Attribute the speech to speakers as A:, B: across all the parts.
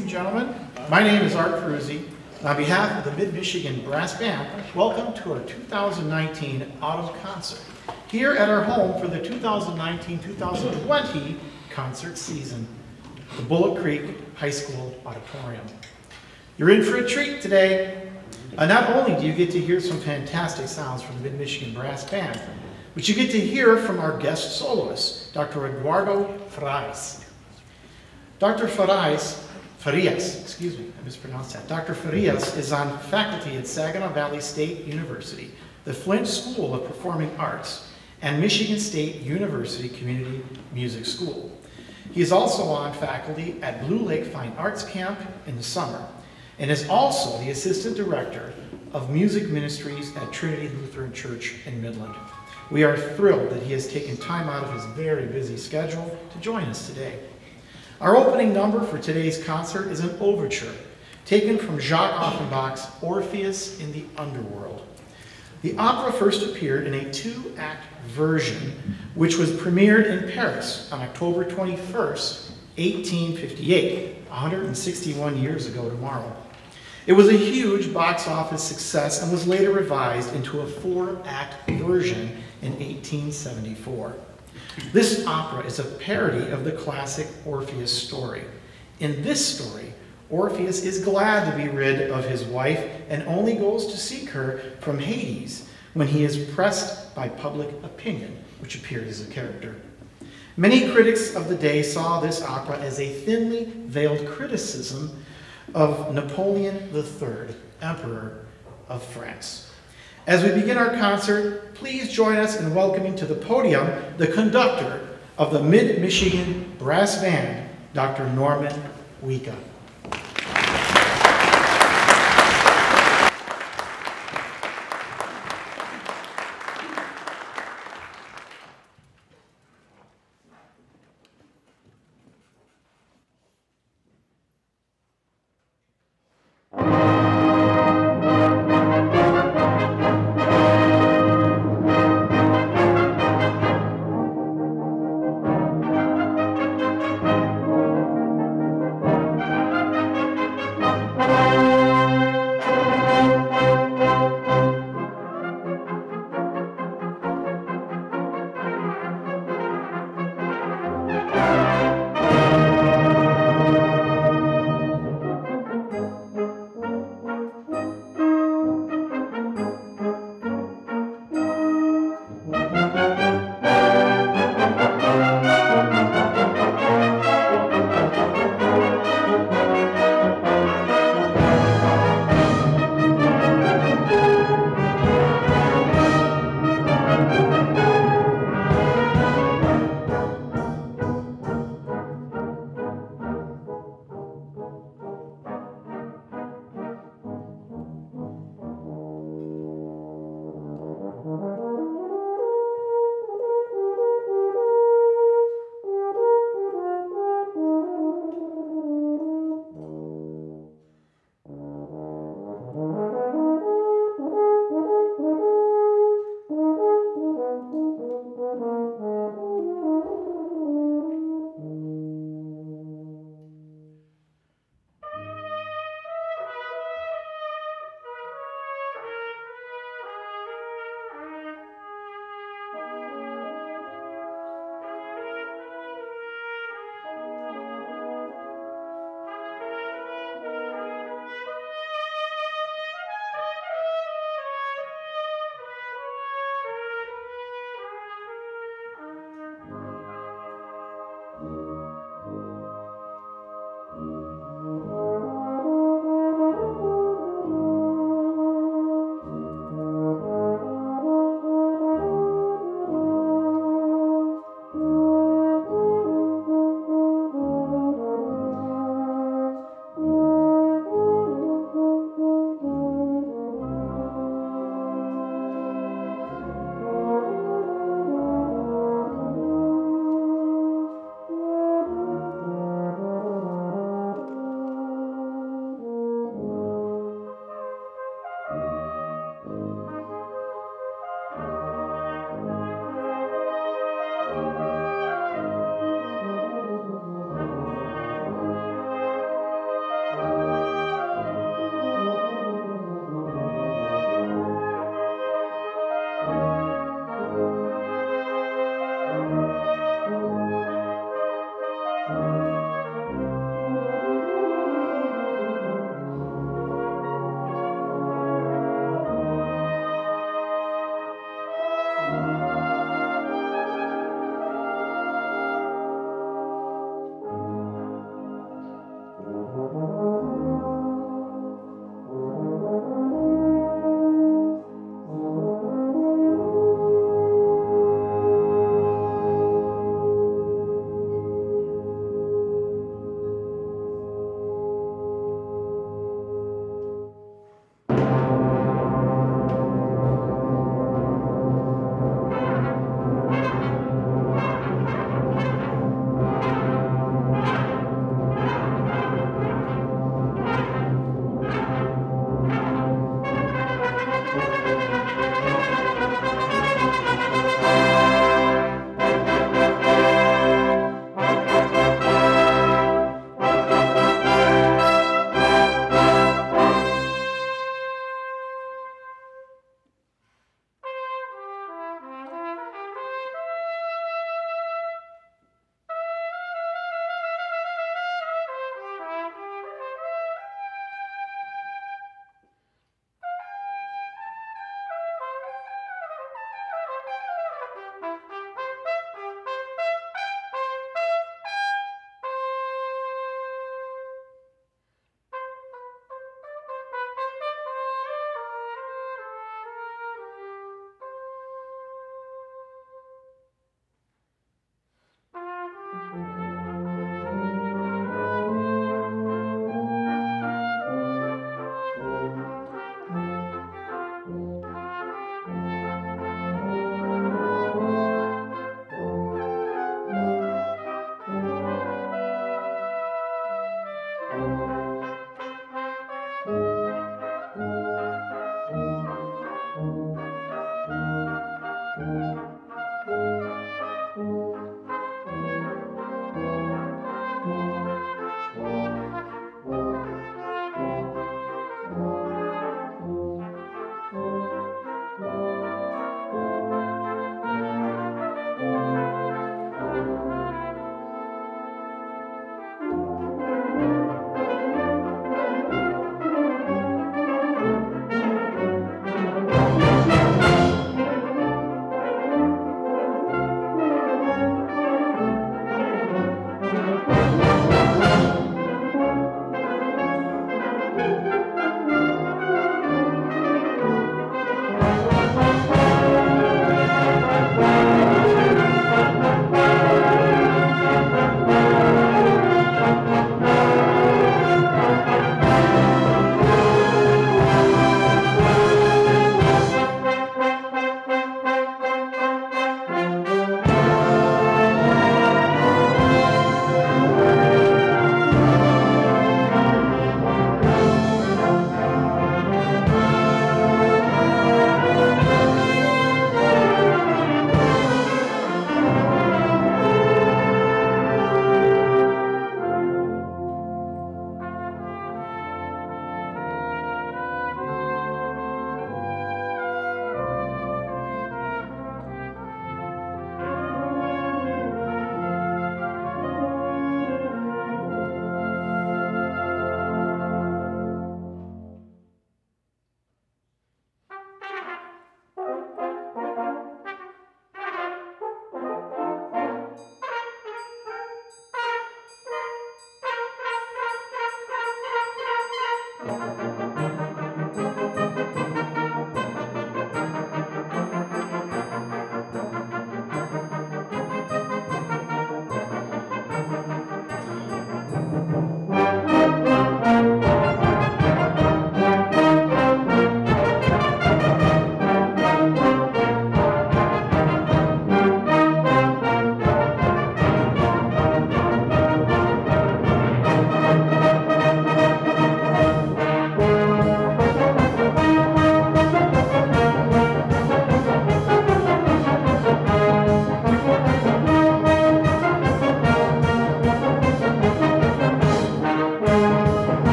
A: And gentlemen. My name is Art Peruzzi. On behalf of the Mid-Michigan Brass Band, welcome to our 2019 Autumn Concert here at our home for the 2019-2020 concert season, the Bullock Creek High School Auditorium. You're in for a treat today. Uh, not only do you get to hear some fantastic sounds from the Mid-Michigan Brass Band, but you get to hear from our guest soloist, Dr. Eduardo Frais. Dr. Farias, Farias, excuse me, I mispronounced that. Dr. Farias is on faculty at Saginaw Valley State University, the Flint School of Performing Arts, and Michigan State University Community Music School. He is also on faculty at Blue Lake Fine Arts Camp in the summer, and is also the Assistant Director of Music Ministries at Trinity Lutheran Church in Midland. We are thrilled that he has taken time out of his very busy schedule to join us today. Our opening number for today's concert is an overture taken from Jacques Offenbach's Orpheus in the Underworld. The opera first appeared in a two-act version, which was premiered in Paris on October 21st, 1858, 161 years ago tomorrow. It was a huge box office success and was later revised into a four-act version in 1874. This opera is a parody of the classic Orpheus story. In this story, Orpheus is glad to be rid of his wife and only goes to seek her from Hades when he is pressed by public opinion, which appeared as a character. Many critics of the day saw this opera as a thinly veiled criticism of Napoleon III, Emperor of France. As we begin our concert, please join us in welcoming to the podium the conductor of the Mid-Michigan Brass Band, Dr. Norman Wika. Mm-hmm.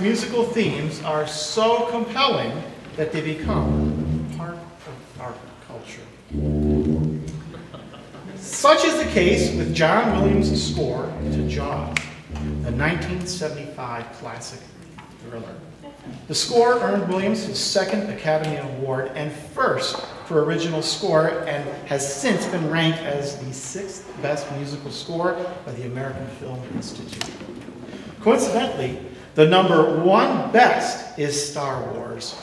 A: Musical themes are so compelling that they become part of our culture. Such is the case with John Williams' score to Jaws, the 1975 classic thriller. The score earned Williams his second Academy Award and first for original score and has since been ranked as the sixth best musical score by the American Film Institute. Coincidentally, the number one best is Star Wars,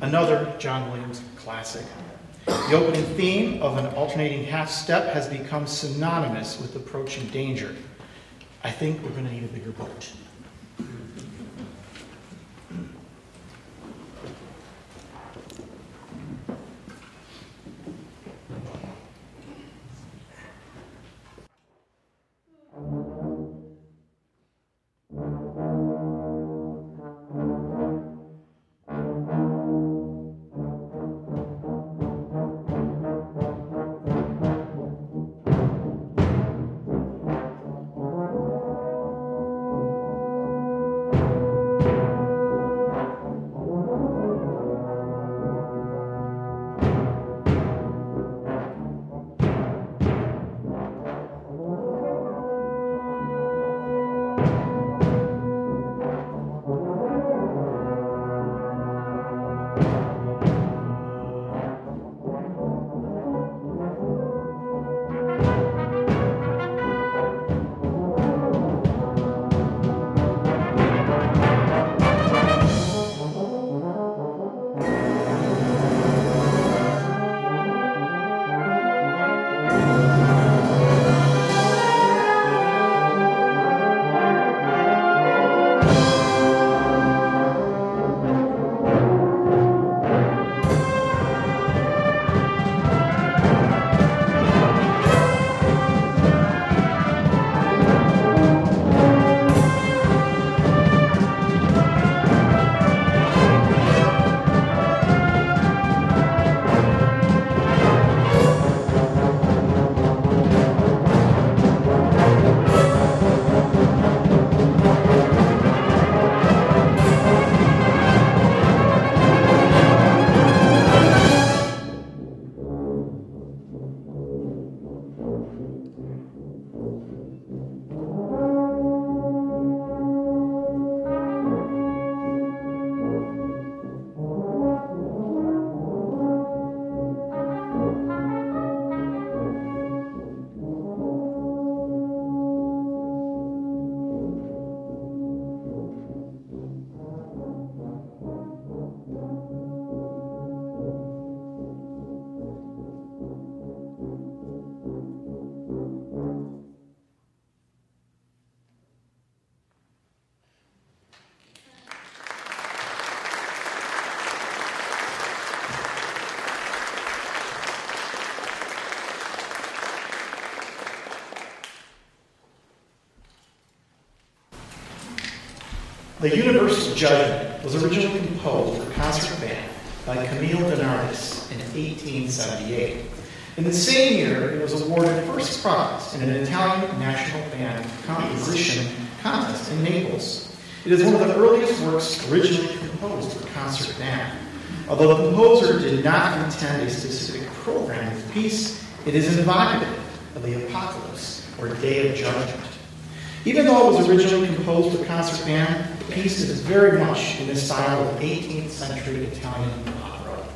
A: another John Williams classic. The opening theme of an alternating half step has become synonymous with approaching danger. I think we're going to need a bigger boat. The Universal Judgment was originally composed for concert band by Camille De Nardis in 1878. In the same year, it was awarded first prize in an Italian national band composition contest in Naples. It is one of the earliest works originally composed for concert band. Although the composer did not intend a specific program of piece, it is evocative of the apocalypse or day of judgment. Even though it was originally composed for concert band, piece is very much in the style of 18th century Italian opera.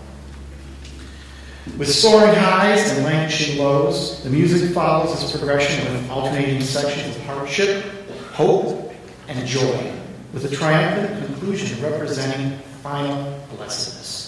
A: With soaring highs and languishing lows, the music follows its progression of alternating sections of hardship, hope, and joy, with a triumphant conclusion representing final blessedness.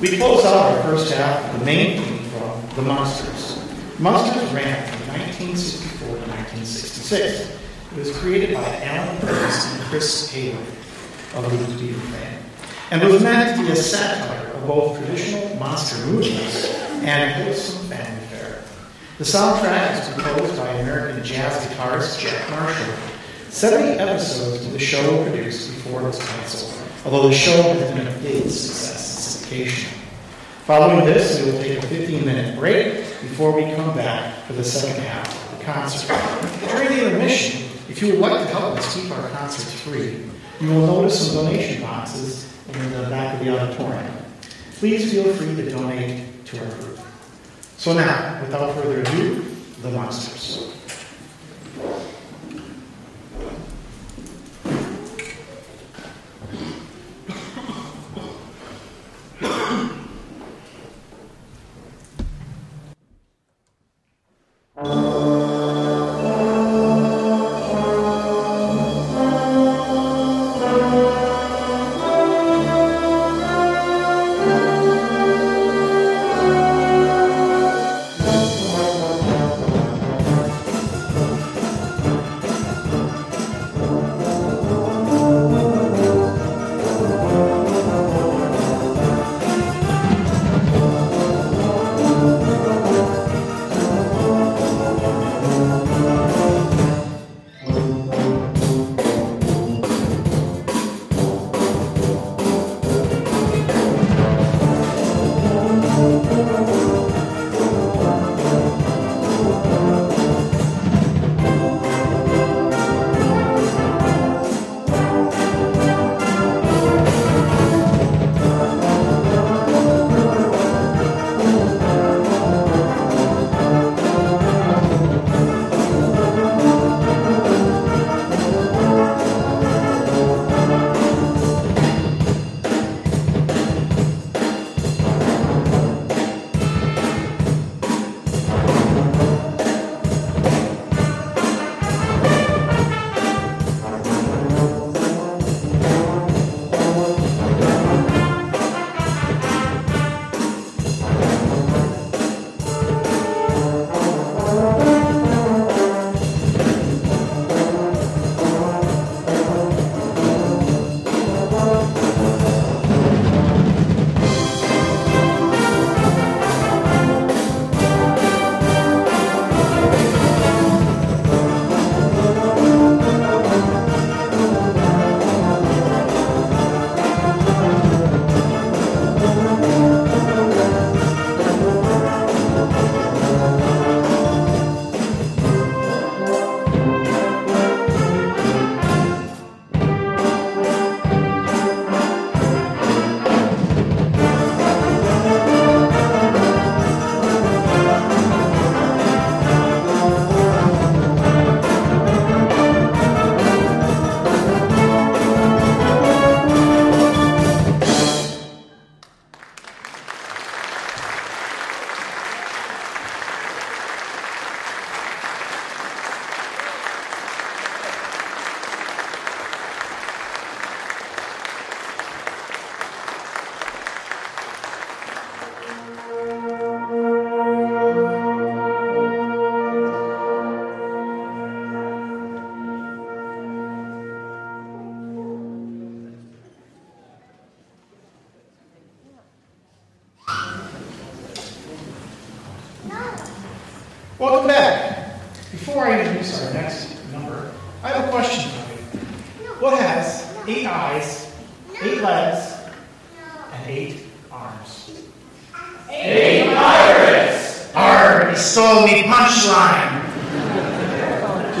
A: We close out our first half with the main theme from The Munsters. Munsters ran from 1964 to 1966. It was created by Alan Curtis and Chris Hayward of Blues Beaver fame, and was meant to be a satire of both traditional monster movies and wholesome family fare. The soundtrack is composed by American jazz guitarist Jack Marshall. 70 episodes of the show were produced before it was canceled, although the show has been a big success syndication. Following this, we will take a 15-minute break before we come back for the second half of the concert. During the intermission, if you would like to help us keep our concerts free, you will notice some donation boxes in the back of the auditorium. Please feel free to donate to our group. So now, without further ado, the Munsters.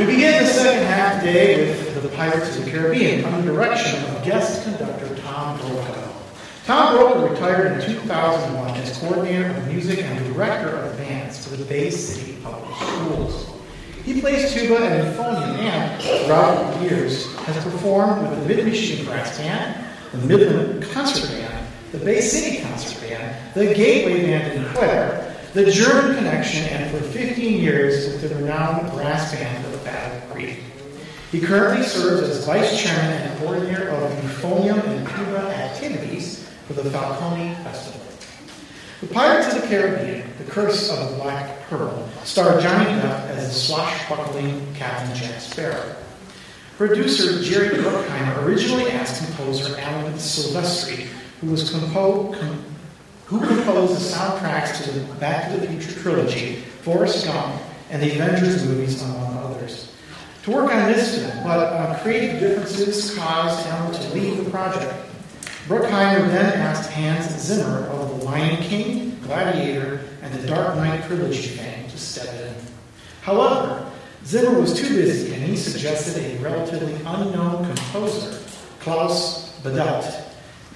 A: We begin the second half day with the Pirates of the Caribbean under direction of guest conductor Tom Brokaw. Tom Brokaw retired in 2001 as coordinator of music and director of bands for the Bay City Public Schools. He plays tuba and euphonium and, throughout the years, has performed with the Mid-Michigan Brass Band, the Midland Concert Band, the Bay City Concert Band, the Gateway Band in Clare, the German Connection, and for 15 years with the renowned brass band Battle He currently serves as vice chairman and coordinator of euphonium and tuba activities for the Falcone Festival. The Pirates of the Caribbean, The Curse of the Black Pearl, starred Johnny Depp as the swashbuckling Captain Jack Sparrow. Producer Jerry Bruckheimer originally asked composer Alan Silvestri, who was compo- com- who composed the soundtracks to the Back to the Future trilogy, Forrest Gump, and the Avengers movies, among others, to work on this film, but uh, creative differences caused Alan to leave the project. Bruckheimer then asked Hans Zimmer of The Lion King, Gladiator, and the Dark Knight trilogy fame to step in. However, Zimmer was too busy and he suggested a relatively unknown composer, Klaus Badelt.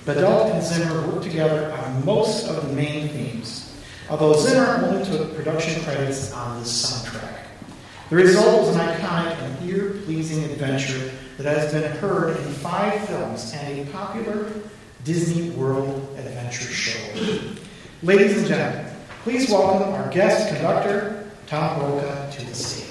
A: Badelt and Zimmer worked together on most of the main themes, although Zimmer only took production credits on the soundtrack. The result was an iconic and ear-pleasing adventure that has been heard in five films and a popular Disney World Adventure show. Ladies and gentlemen, please welcome our guest conductor, Tom Roca, to the stage.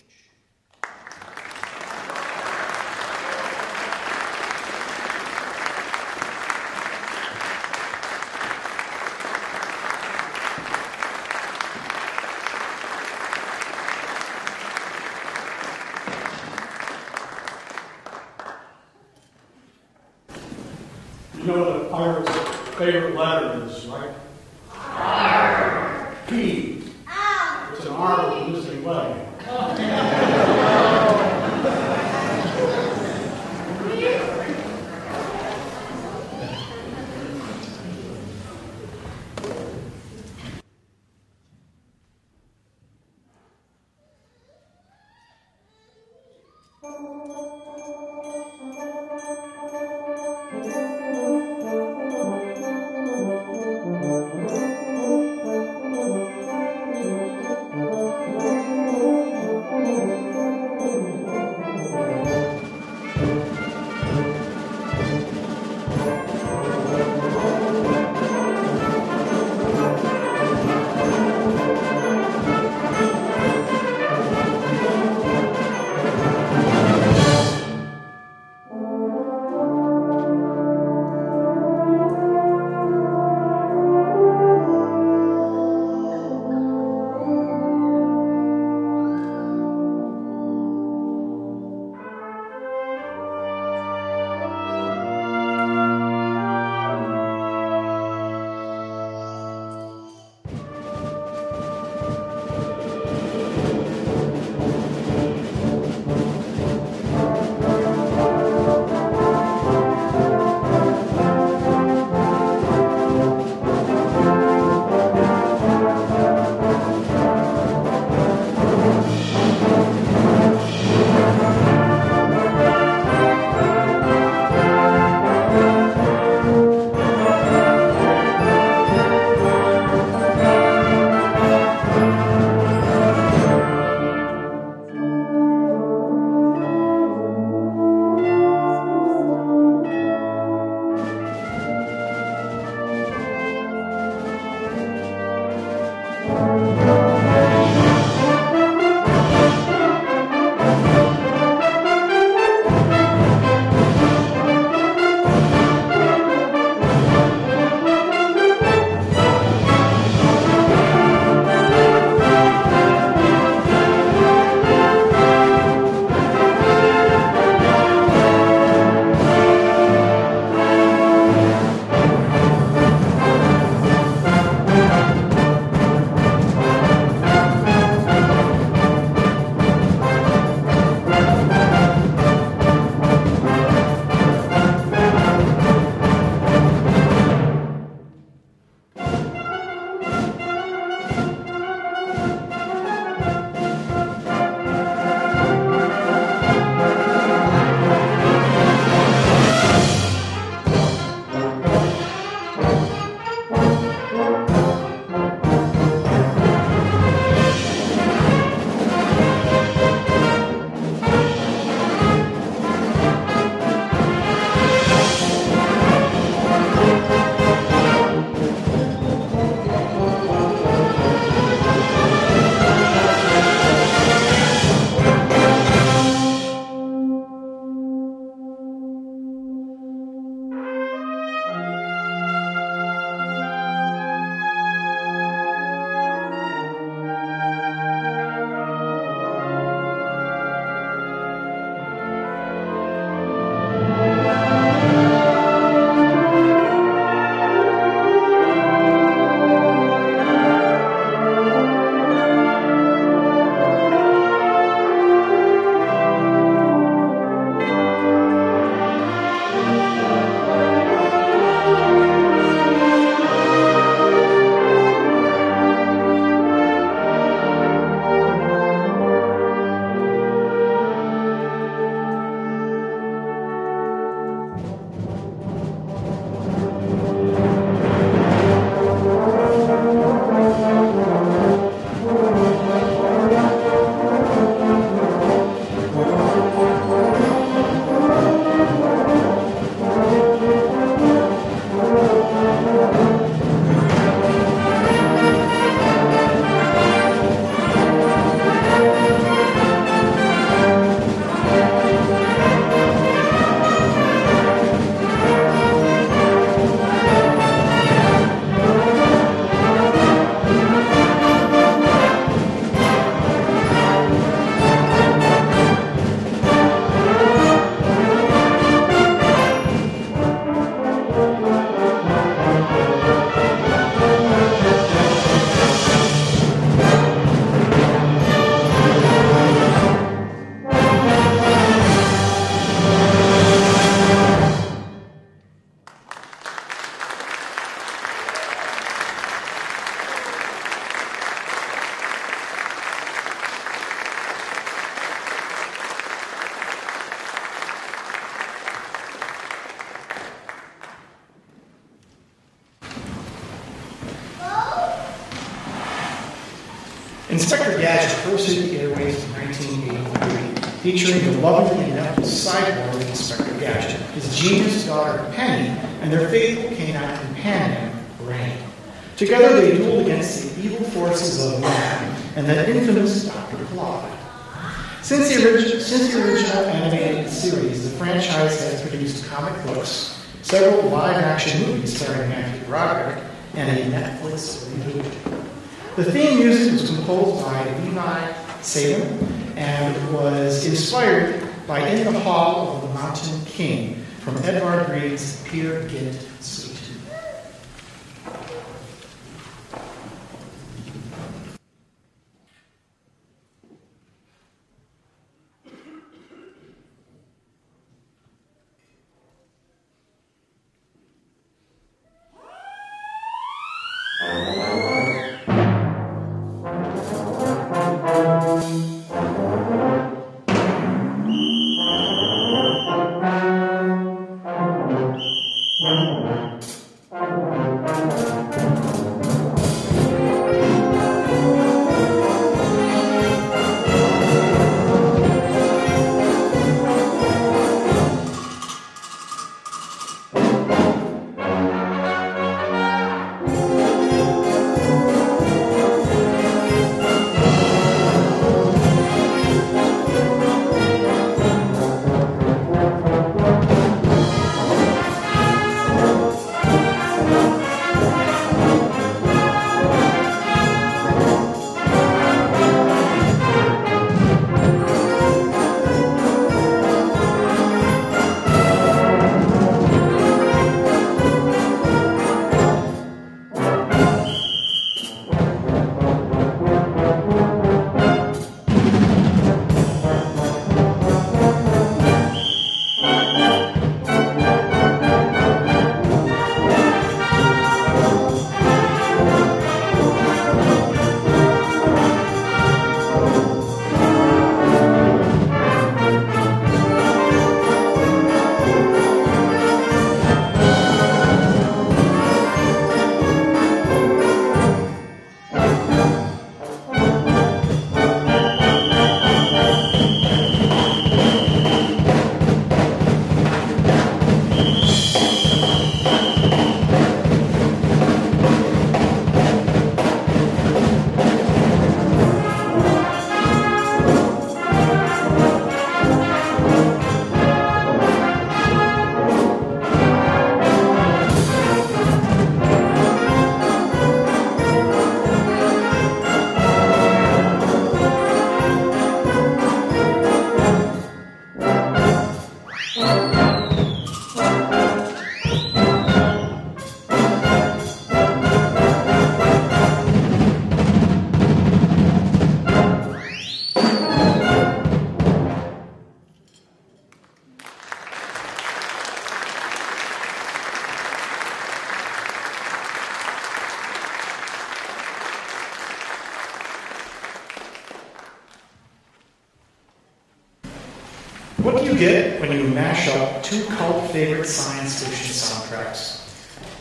A: When you mash up two cult favorite science fiction soundtracks?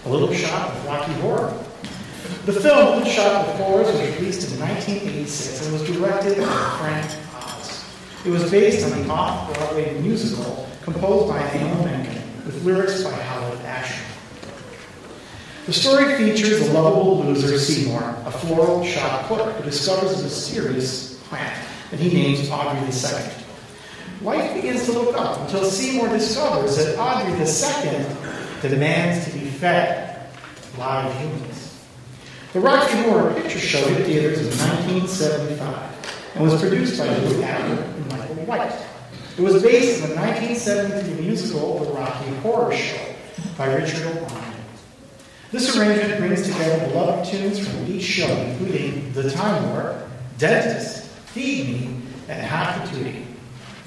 A: A Little Shop of Rocky Horror. The film Little Shop of Horrors was released in 1986 and was directed by Frank Oz. It was based on the off-Broadway musical composed by Alan Menken with lyrics by Howard Ashman. The story features a lovable loser, Seymour, a floral shop clerk who discovers a mysterious plant that he names Audrey II. Life begins to look up until Seymour discovers that Audrey II demands to be fed live humans. The Rocky Horror Picture Show hit theaters in 1975 and was produced by Lou Adler and Michael White. It was based on the 1973 musical The Rocky Horror Show by Richard O'Brien. This arrangement brings together beloved tunes from each show, including The Time Warp, Dentist, Feed Me, and Hot Patootie.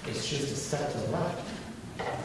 A: It's just a step to the left.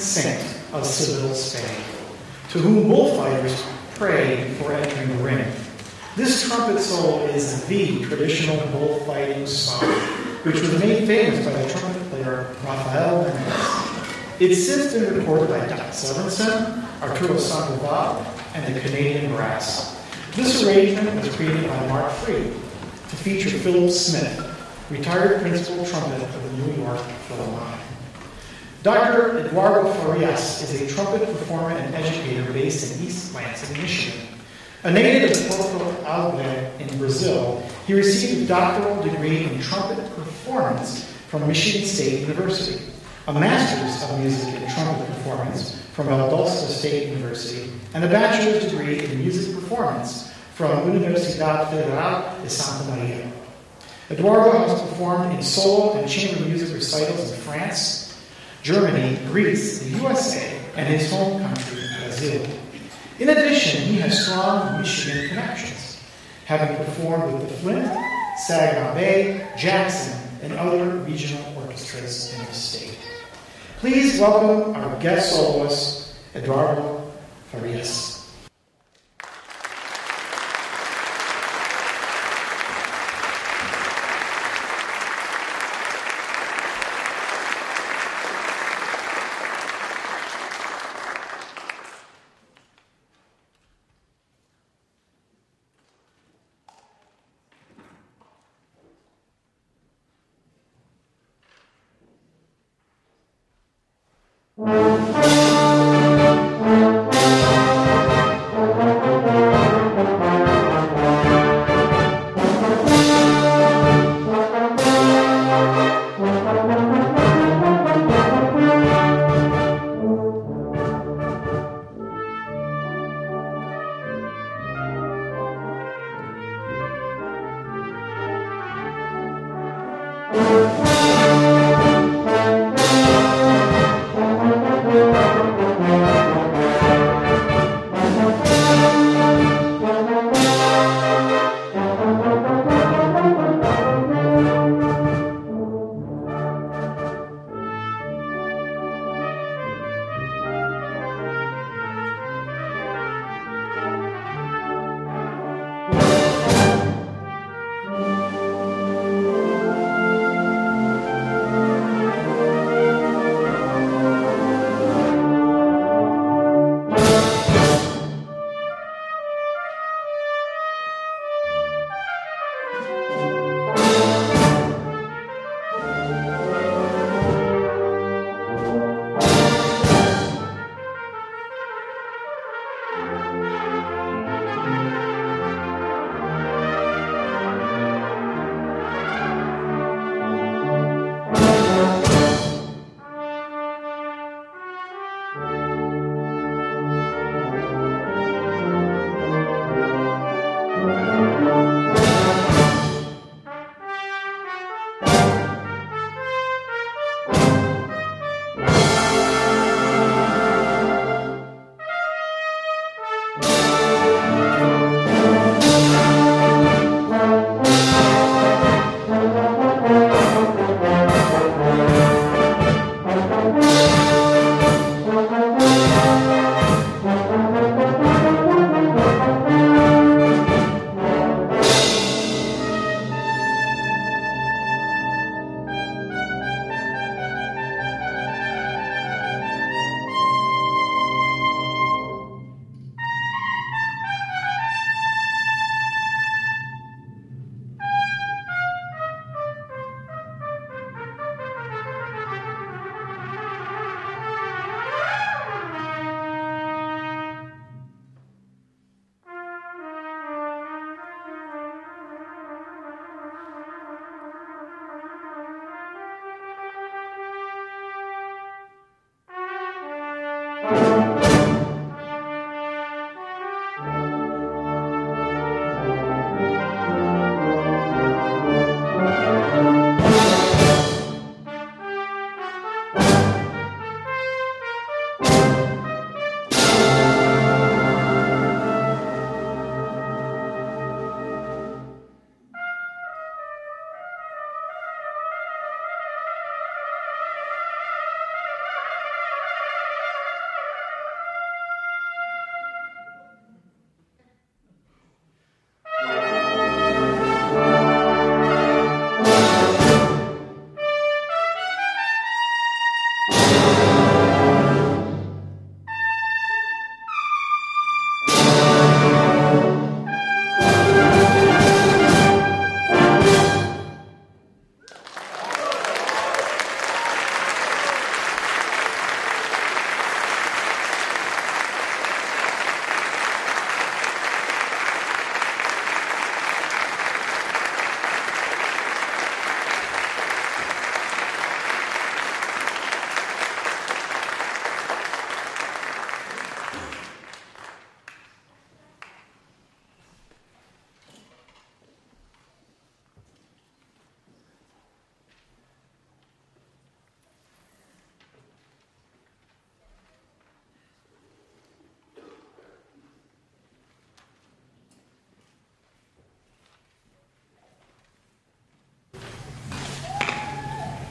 A: Saint of Seville Spain, to whom bullfighters pray before entering the ring. This trumpet solo is the traditional bullfighting song, which was made famous by the trumpet player Rafael Mendez. It's since been recorded by Doc Severinsen, Arturo Sandoval, and the Canadian Brass. This arrangement was created by Mark Freed to feature Philip Smith, retired principal trumpet of the New York Philharmonic. Dr. Eduardo Farias is a trumpet performer and educator based in East Lansing, Michigan. A native of Porto Alegre in Brazil, he received a doctoral degree in trumpet performance from Michigan State University, a master's of music in trumpet performance from Valdosta State University, and a bachelor's degree in music performance from Universidad Federal de Santa Maria. Eduardo has performed in solo and chamber music recitals in France, Germany, Greece, the USA, and his home country, Brazil. In addition, he has strong Michigan connections, having performed with the Flint, Saginaw Bay, Jackson, and other regional orchestras in the state. Please welcome our guest soloist, Eduardo Farias.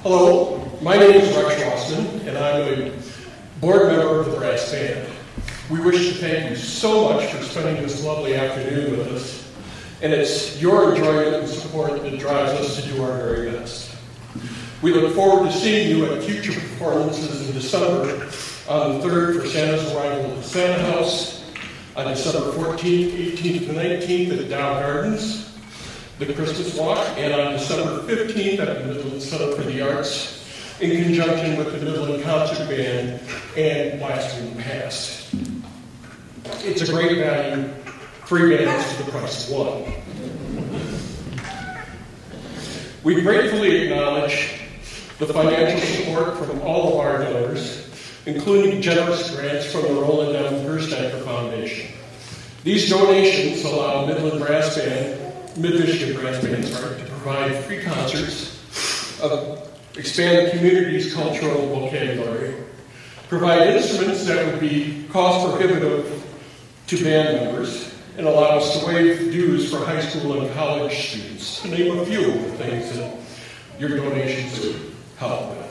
B: Hello, my name is Rex Rossman, and I'm a board member of the brass band. We wish to thank you so much for spending this lovely afternoon with us, and it's your enjoyment and support that drives us to do our very best. We look forward to seeing you at future performances in December on the 3rd for Santa's arrival at the Santa House, on December 14th, 18th, and 19th at the Dow Gardens, the Christmas Walk, and on December 15th at the Midland Center for the Arts, in conjunction with the Midland Concert Band and Blasting Past. It's a great value, free bands to the price of one. We gratefully acknowledge the financial support from all of our donors, including generous grants from the Rollin M. Gerstacker Foundation. These donations allow Midland Brass Band Mid-Michigan Brass Band sorry, to provide free concerts, uh, expand the community's cultural vocabulary, provide instruments that would be cost prohibitive to band members, and allow us to waive dues for high school and college students, to name a few of the things that your donations would help with.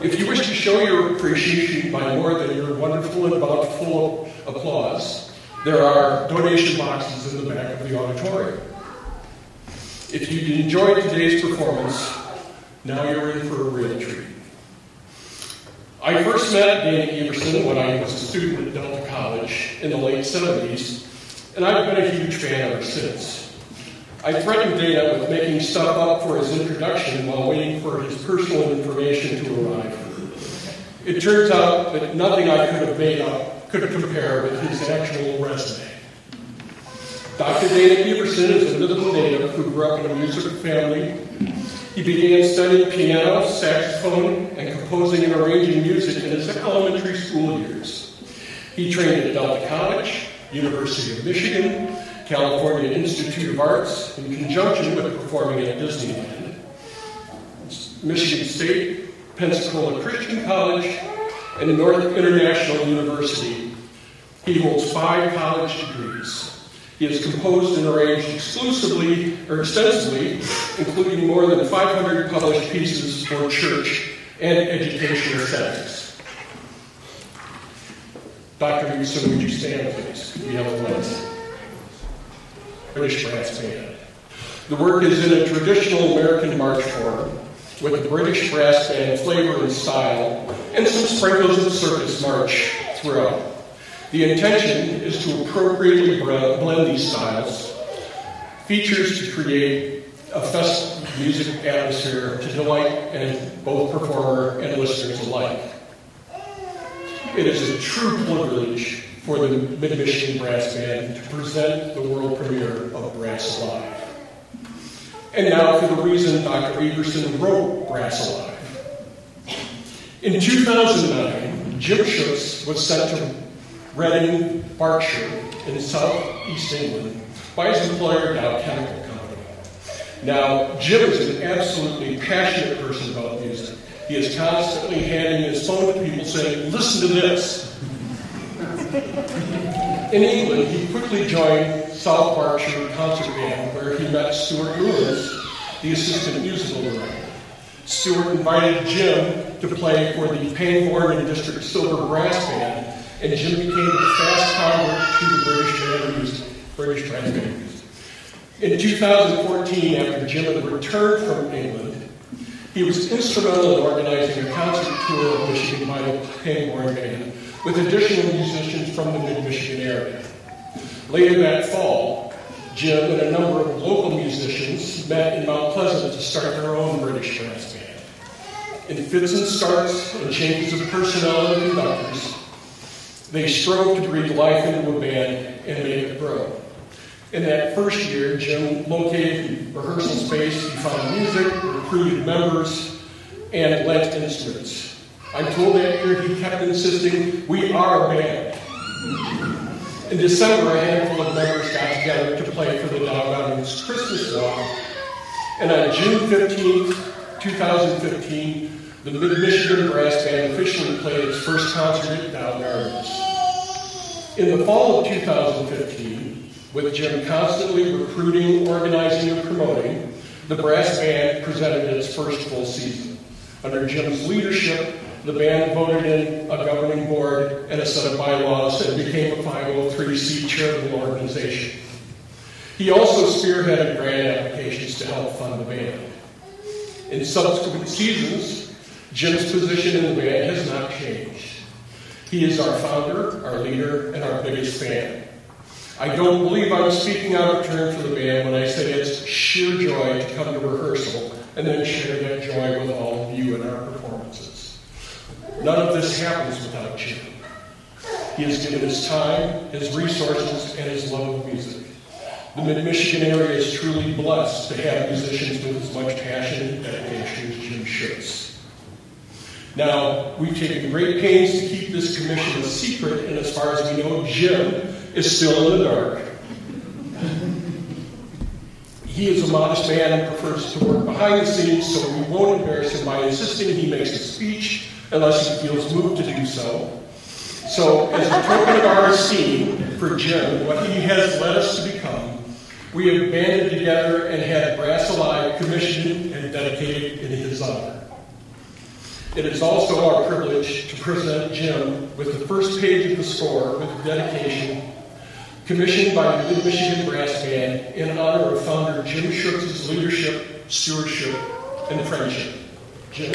B: If you wish to show your appreciation by more than your wonderful and bountiful applause, there are donation boxes in the back of the auditorium. If you enjoyed today's performance, now you're in for a real treat. I first met Danny Everson when I was a student at Delta College in the late 70s, and I've been a huge fan ever since. I threatened Dana with making stuff up for his introduction while waiting for his personal information to arrive. It turns out that nothing I could have made up could compare with his actual resume. Dr. Dana Everson is a Midland native who grew up in a musical family. He began studying piano, saxophone, and composing and arranging music in his elementary school years. He trained at Delta College, University of Michigan, California Institute of Arts, in conjunction with performing at Disneyland, Michigan State, Pensacola Christian College, and the North International University. He holds five college degrees. He has composed and arranged exclusively or extensively, including more than 500 published pieces for church and educational settings. Dr. Newsom, would you stand, please? We have a. British Brass Band. The work is in a traditional American march form with the British brass band flavor and style, and some sprinkles of circus march throughout. The intention is to appropriately blend these styles, features to create a festive music atmosphere to delight and both performer and listeners alike. It is a true privilege for the Mid-Michigan Brass Band to present the world premiere of Brass Alive. And now for the reason Dr. Everson wrote Brass Alive. In 2009, Jim Schutz was sent to Reading, Berkshire, in southeast England, by his employer, Dow Chemical Company. Now, Jim is an absolutely passionate person about music. He is constantly handing his phone to people saying, listen to this. In England, he quickly joined South Berkshire Concert Band, where he met Stuart Lewis, the assistant musical director. Stuart invited Jim to play for the Pangbourne and District Silver Brass Band, and Jim became a fast convert to the British music, British. In 2014, after Jim had returned from England, he was instrumental in organizing a concert tour of Michigan by the Pangbourne Band with additional musicians from the mid-Michigan area. Later that fall, Jim and a number of local musicians met in Mount Pleasant to start their own British brass band. In fits and starts and changes of personnel and conductors, they strove to breathe life into a band and make it grow. In that first year, Jim located rehearsal space, he found music, recruited members, and lent instruments. I'm told that year he kept insisting, we are a band. In December, a handful of members got together to play for the Dow Gardens Christmas Walk, and on June 15, 2015, the Mid-Michigan Brass Band officially played its first concert at Dow Gardens. In the fall of 2015, with Jim constantly recruiting, organizing, and promoting, the brass band presented its first full season. Under Jim's leadership, the band voted in a governing board and a set of bylaws and became a 503c charitable organization. He also spearheaded grant applications to help fund the band. In subsequent seasons, Jim's position in the band has not changed. He is our founder, our leader, and our biggest fan. I don't believe I'm speaking out of turn for the band when I say it's sheer joy to come to rehearsal and then share that joy with all of you in our. None of this happens without Jim. He has given his time, his resources, and his love of music. The Mid-Michigan area is truly blessed to have musicians with as much passion and dedication as Jim Schutz. Now, we've taken great pains to keep this commission a secret, and as far as we know, Jim is still in the dark. He is a modest man and prefers to work behind the scenes, so we won't embarrass him by insisting he makes a speech unless he feels moved to do so. So, as a token of our esteem for Jim, what he has led us to become, we have banded together and had Brass Alive commissioned and dedicated in his honor. It is also our privilege to present Jim with the first page of the score with the dedication commissioned by the Mid-Michigan Brass Band in honor of founder Jim Schutz's leadership, stewardship, and friendship. Jim.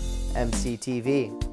C: mctv.